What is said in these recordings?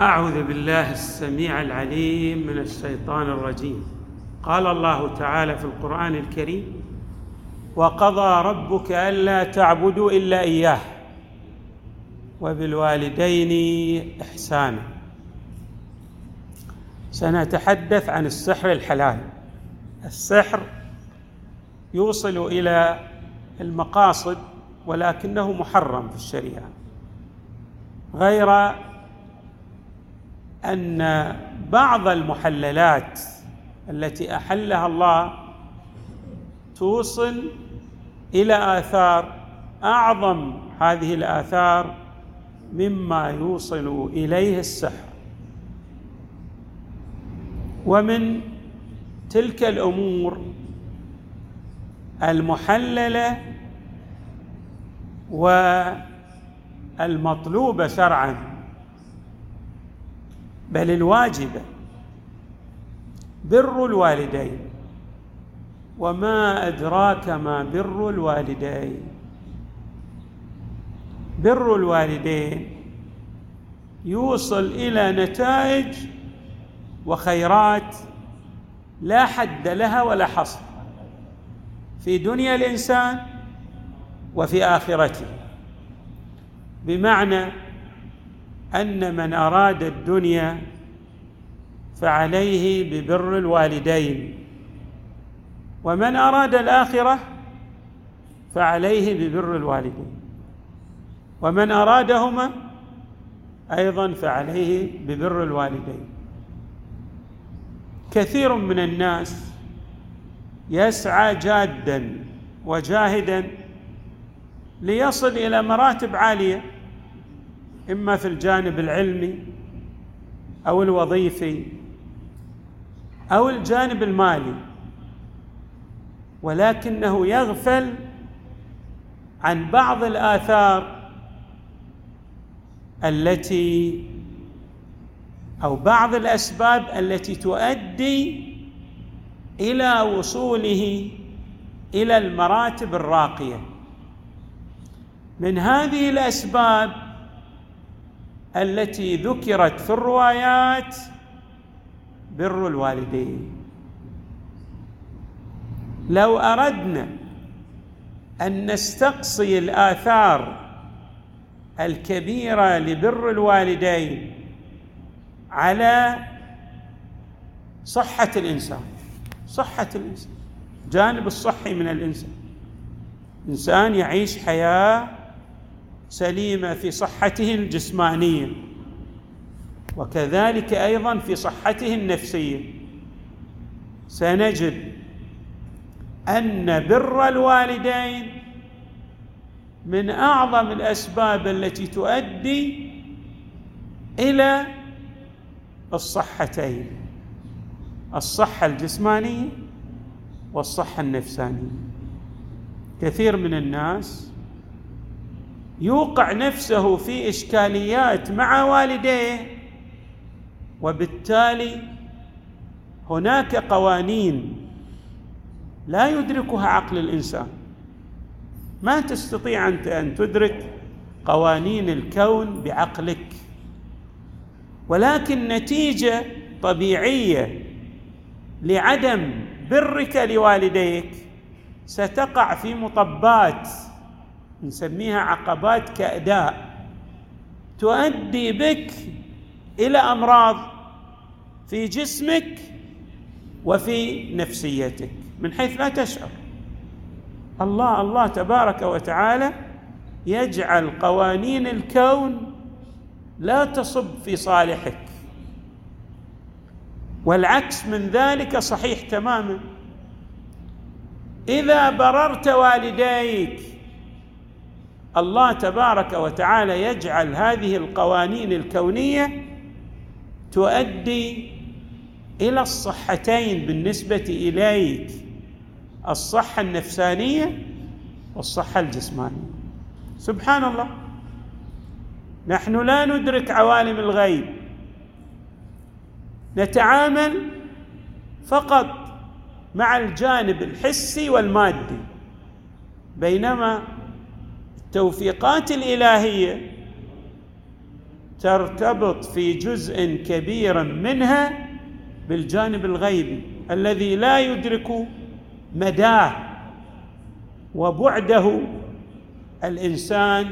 أعوذ بالله السميع العليم من الشيطان الرجيم. قال الله تعالى في القرآن الكريم وقضى ربك ألا تعبدوا إلا إياه وبالوالدين إحسانا. سنتحدث عن السحر الحلال. السحر يوصل إلى المقاصد ولكنه محرم في الشريعة. غير أن بعض المحللات التي أحلها الله توصل إلى آثار أعظم هذه الآثار مما يوصل إليه السحر. ومن تلك الأمور المحللة والمطلوبة شرعا بل الواجبه بر الوالدين. وما أدراك ما بر الوالدين؟ بر الوالدين يوصل إلى نتائج وخيرات لا حد لها ولا حصر في دنيا الإنسان وفي آخرته. بمعنى أن من أراد الدنيا فعليه ببر الوالدين ومن أراد الآخرة فعليه ببر الوالدين ومن أرادهما أيضا فعليه ببر الوالدين. كثير من الناس يسعى جادا وجاهدا ليصل إلى مراتب عالية. إما في الجانب العلمي أو الوظيفي أو الجانب المالي ولكنه يغفل عن بعض الآثار التي أو بعض الأسباب التي تؤدي إلى وصوله إلى المراتب الراقية. من هذه الأسباب التي ذكرت في الروايات بر الوالدين. لو أردنا أن نستقصي الآثار الكبيرة لبر الوالدين على صحة الإنسان صحة الإنسان جانب الصحي من الإنسان. إنسان يعيش حياة سليمة في صحته الجسمانية وكذلك أيضا في صحته النفسية. سنجد أن بر الوالدين من أعظم الأسباب التي تؤدي إلى الصحتين الصحة الجسمانية والصحة النفسانية. كثير من الناس يوقع نفسه في إشكاليات مع والديه وبالتالي هناك قوانين لا يدركها عقل الإنسان. ما تستطيع أنت أن تدرك قوانين الكون بعقلك ولكن نتيجة طبيعية لعدم برك لوالديك ستقع في مطبات نسميها عقبات كأداء تؤدي بك إلى أمراض في جسمك وفي نفسيتك من حيث لا تشعر. الله الله تبارك وتعالى يجعل قوانين الكون لا تصب في صالحك. والعكس من ذلك صحيح تماما. إذا بررت والديك الله تبارك وتعالى يجعل هذه القوانين الكونية تؤدي إلى الصحتين بالنسبة إليك الصحة النفسانية والصحة الجسمانية. سبحان الله. نحن لا ندرك عوالم الغيب. نتعامل فقط مع الجانب الحسي والمادي بينما التوفيقات الإلهية ترتبط في جزء كبير منها بالجانب الغيبي الذي لا يدرك مداه وبعده الإنسان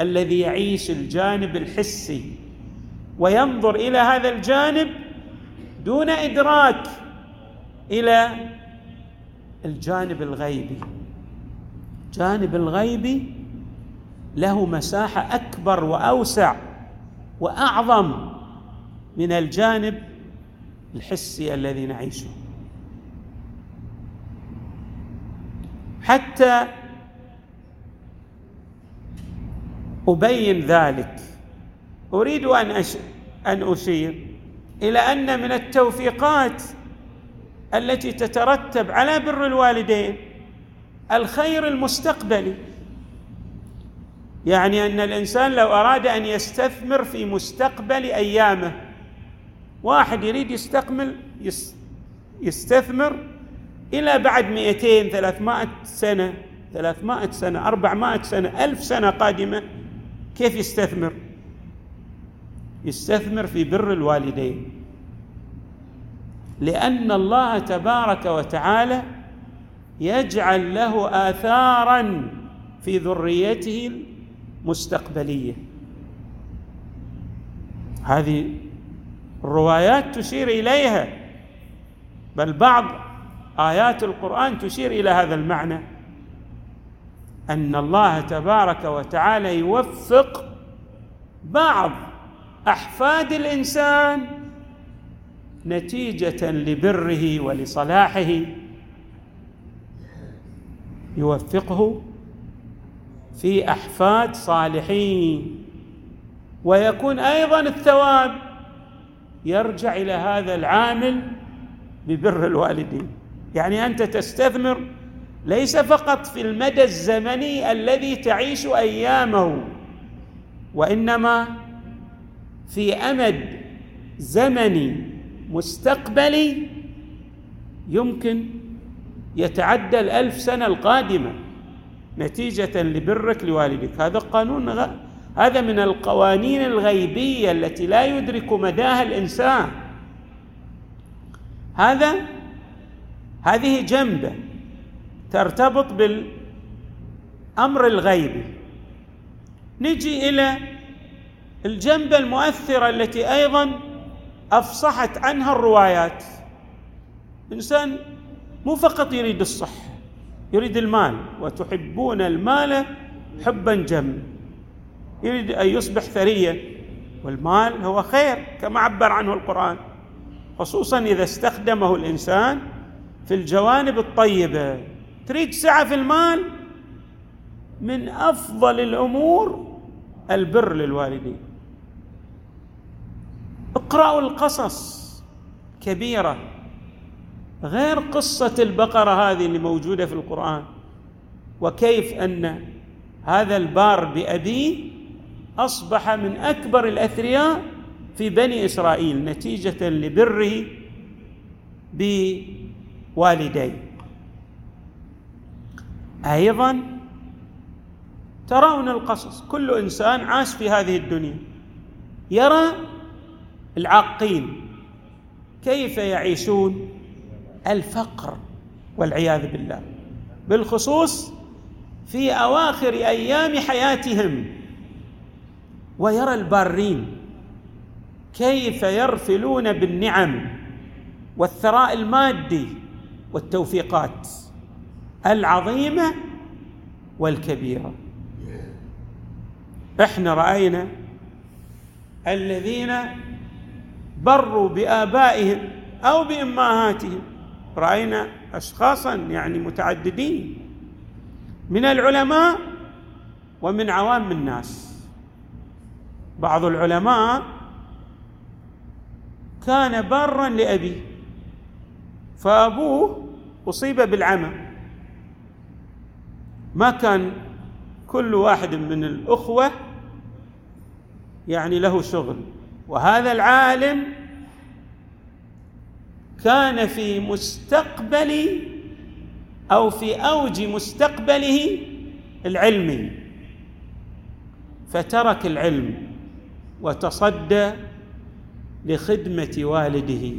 الذي يعيش الجانب الحسي وينظر إلى هذا الجانب دون إدراك إلى الجانب الغيبي. الجانب الغيبي له مساحة أكبر وأوسع وأعظم من الجانب الحسي الذي نعيشه. حتى أبين ذلك. أريد أن أش... أن أشير إلى أن من التوفيقات التي تترتب على بر الوالدين الخير المستقبلي يعني أن الإنسان لو أراد أن يستثمر في مستقبل أيامه واحد يريد يستقبل يستثمر إلى بعد 200 300 سنة 300 سنة 400 سنة ألف سنة قادمة كيف يستثمر؟ يستثمر في بر الوالدين. لأن الله تبارك وتعالى يجعل له اثارا في ذريته المستقبليه هذه الروايات تشير إليها بل بعض آيات القرآن تشير إلى هذا المعنى أن الله تبارك وتعالى يوفق بعض أحفاد الإنسان نتيجة لبره ولصلاحه. يوفقه في أحفاد صالحين. ويكون أيضا الثواب يرجع إلى هذا العامل ببر الوالدين. يعني أنت تستثمر ليس فقط في المدى الزمني الذي تعيش أيامه وإنما في أمد زمني مستقبلي يمكن يتعدى الألف سنة القادمة. نتيجة لبرك لوالدك. هذا قانون غ... هذا من القوانين الغيبية التي لا يدرك مداها الإنسان. هذا هذه جنبة ترتبط بالأمر الغيبي نجي إلى الجنبة المؤثرة التي أيضا أفصحت عنها الروايات. إنسان مو فقط يريد الصحة يريد المال وتحبون المال حبا جما. يريد أن يصبح ثريا. والمال هو خير كما عبر عنه القرآن. خصوصا إذا استخدمه الإنسان في الجوانب الطيبة. تريد سعة في المال من أفضل الأمور البر للوالدين. اقرأوا القصص كبيرة. غير قصة البقرة هذه اللي موجودة في القرآن. وكيف أن هذا البار بأبيه أصبح من أكبر الأثرياء في بني إسرائيل نتيجة لبره بوالديه. أيضا ترون القصص كل إنسان عاش في هذه الدنيا. يرى العاقين كيف يعيشون؟ الفقر والعياذ بالله. بالخصوص في أواخر أيام حياتهم. ويرى البارين كيف يرفلون بالنعم والثراء المادي والتوفيقات العظيمة والكبيرة. إحنا رأينا الذين بروا بآبائهم أو بأمهاتهم رأينا اشخاصا يعني متعددين من العلماء ومن عوام الناس. بعض العلماء كان بارا لأبيه فأبوه أصيب بالعمى. ما كان كل واحد من الأخوة يعني له شغل وهذا العالم كان في مستقبل أو في أوج مستقبله العلمي فترك العلم وتصدى لخدمة والده.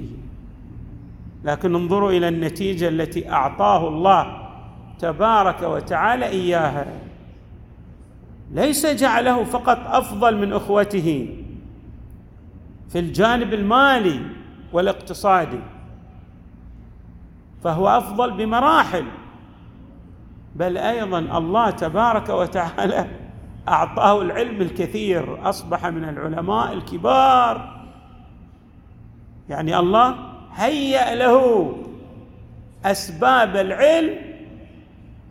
لكن انظروا إلى النتيجة التي أعطاه الله تبارك وتعالى إياها. ليس جعله فقط أفضل من أخوته في الجانب المالي والاقتصادي فهو أفضل بمراحل. بل أيضا الله تبارك وتعالى أعطاه العلم الكثير أصبح من العلماء الكبار. يعني الله هيأ له أسباب العلم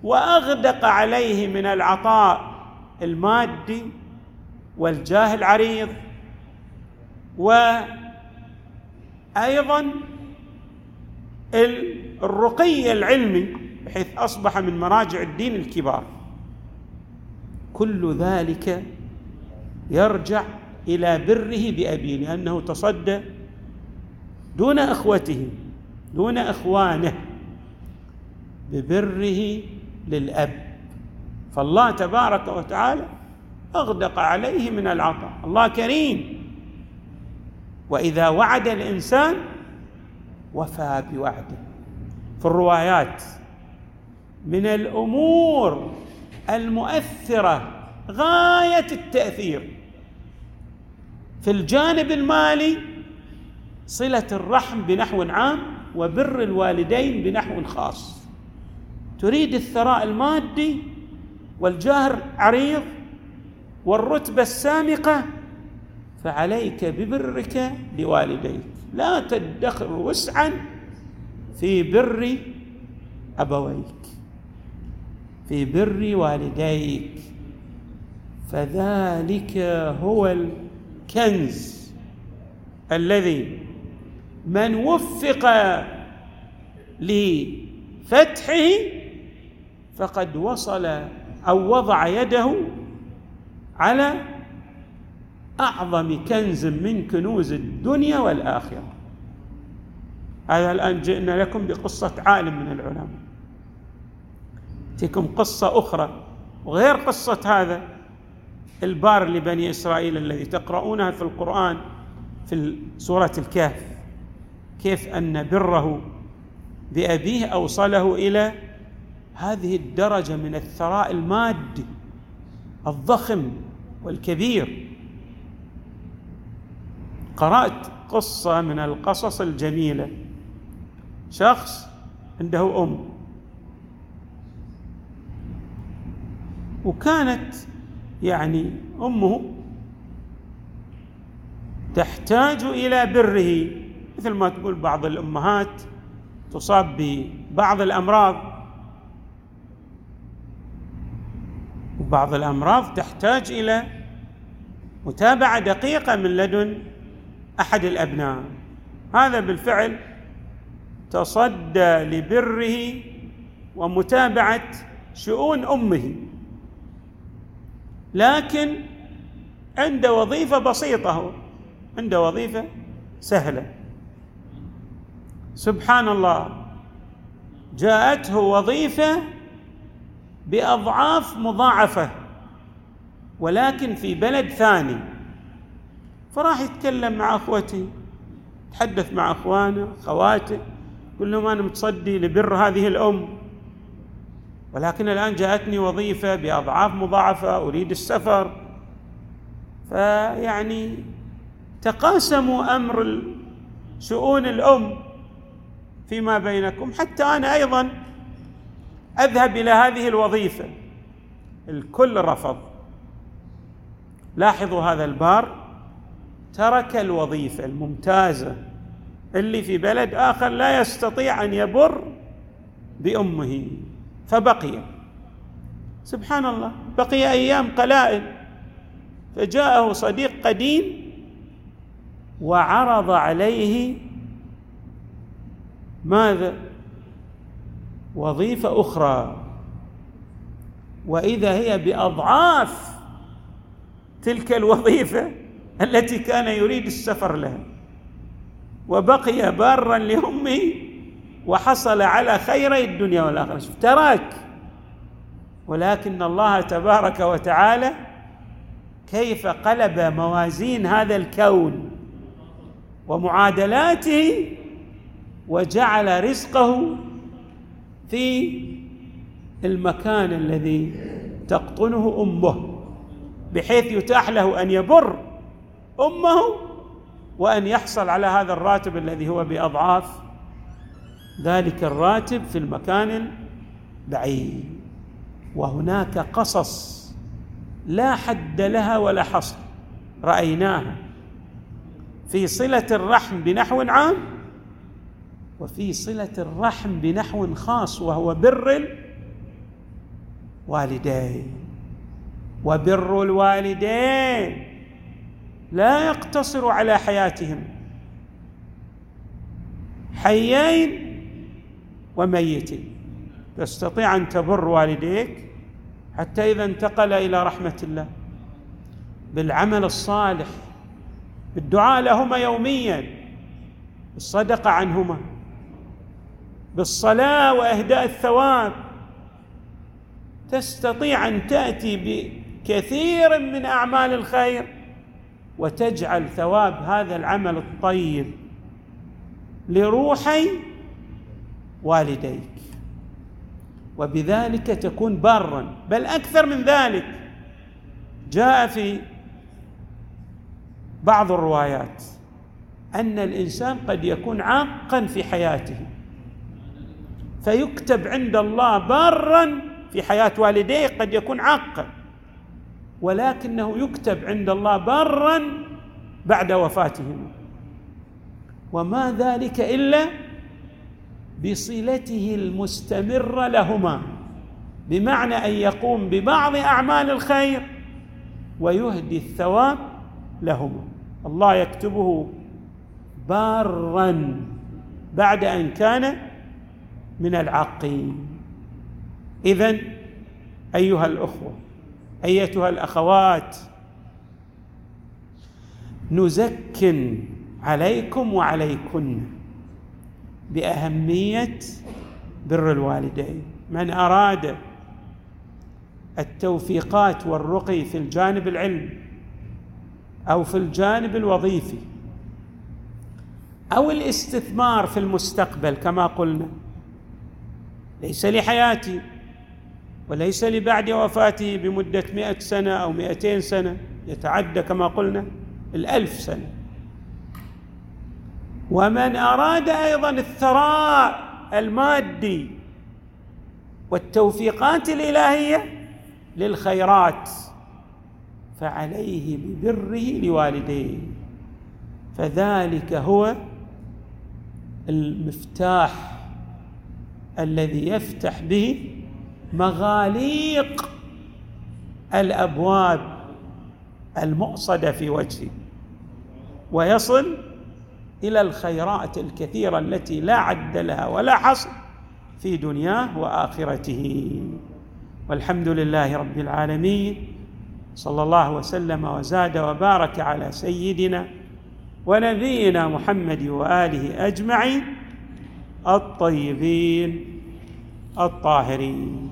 وأغدق عليه من العطاء المادي والجاه العريض. وأيضا الرقي العلمي بحيث أصبح من مراجع الدين الكبار. كل ذلك يرجع إلى بره بأبيه لأنه تصدى دون أخوته دون أخوانه ببره للأب. فالله تبارك وتعالى أغدق عليه من العطاء. الله كريم. وإذا وعد الإنسان وفى بوعده. في الروايات. من الأمور المؤثرة غاية التأثير. في الجانب المالي صلة الرحم بنحو عام وبر الوالدين بنحو خاص. تريد الثراء المادي والجاه العريض والرتبة السامقة فعليك ببرك لوالديك. لا تدخر وسعا في بر أبويك في بر والديك. فذلك هو الكنز الذي من وفق لفتحه فقد وصل أو وضع يده على أعظم كنز من كنوز الدنيا والآخرة. هذا الآن جئنا لكم بقصة عالم من العلماء. تلكم قصة أخرى وغير قصة هذا البار لبني إسرائيل الذي تقرؤونها في القرآن في سورة الكهف. كيف أن بره بأبيه أوصله إلى هذه الدرجة من الثراء المادي الضخم والكبير. قرأت قصة من القصص الجميلة شخص عنده أم. وكانت يعني أمه تحتاج إلى بره. مثل ما تقول بعض الأمهات تصاب ببعض الأمراض. وبعض الأمراض تحتاج إلى متابعة دقيقة من لدن أحد الأبناء. هذا بالفعل تصدى لبره ومتابعة شؤون أمه. لكن عنده وظيفة بسيطة عنده وظيفة سهلة. سبحان الله جاءته وظيفة بأضعاف مضاعفة ولكن في بلد ثاني. فراح يتكلم مع أخوته تحدث مع أخوانه خواته يقول لهم أنا متصدي لبر هذه الأم. ولكن الآن جاءتني وظيفة بأضعاف مضاعفة أريد السفر. فيعني تقاسموا أمر شؤون الأم فيما بينكم. حتى أنا أيضا أذهب إلى هذه الوظيفة. الكل رفض. لاحظوا هذا البار. ترك الوظيفة الممتازة. اللي في بلد آخر لا يستطيع أن يبر بأمه فبقي. سبحان الله بقي أيام قلائل. فجاءه صديق قديم وعرض عليه ماذا؟ وظيفة أخرى. وإذا هي بأضعاف تلك الوظيفة التي كان يريد السفر لها. وبقي بارا لامه وحصل على خيري الدنيا والآخرة. شوف تراك. ولكن الله تبارك وتعالى كيف قلب موازين هذا الكون ومعادلاته وجعل رزقه في المكان الذي تقطنه أمه بحيث يتاح له أن يبر أمه وأن يحصل على هذا الراتب الذي هو بأضعاف ذلك الراتب في المكان البعيد. وهناك قصص لا حد لها ولا حصر رأيناها في صلة الرحم بنحو عام وفي صلة الرحم بنحو خاص وهو بر الوالدين. وبر الوالدين. لا يقتصر على حياتهم. حيين وميتين. تستطيع أن تبر والديك حتى إذا انتقل إلى رحمة الله. بالعمل الصالح بالدعاء لهما يوميا بالصدقة عنهما بالصلاة وإهداء الثواب. تستطيع أن تأتي بكثير من أعمال الخير. وتجعل ثواب هذا العمل الطيب لروحي والديك. وبذلك تكون بارا بل أكثر من ذلك جاء في بعض الروايات أن الإنسان قد يكون عاقا في حياته فيكتب عند الله بارا في حياة والديه قد يكون عاقا. ولكنه يكتب عند الله بارا بعد وفاتهما وما ذلك إلا بصلته المستمرة لهما بمعنى أن يقوم ببعض أعمال الخير ويهدي الثواب لهما. الله يكتبه بارا بعد أن كان من العاقين اذا أيها الأخوة أيتها الأخوات نزكن عليكم وعليكن بأهمية بر الوالدين. من أراد التوفيقات والرقي في الجانب العلمي أو في الجانب الوظيفي أو الاستثمار في المستقبل كما قلنا ليس لحياتي. وليس لبعد وفاته بمدة مئة سنة أو مئتين سنة يتعدى كما قلنا الألف سنة. ومن أراد أيضا الثراء المادي والتوفيقات الإلهية للخيرات فعليه ببره لوالديه. فذلك هو المفتاح الذي يفتح به مغاليق الأبواب المؤصدة في وجهه ويصل إلى الخيرات الكثيرة التي لا عد لها ولا حصر في دنياه وآخرته. والحمد لله رب العالمين. صلى الله وسلم وزاد وبارك على سيدنا ونبينا محمد وآله أجمعين الطيبين الطاهرين.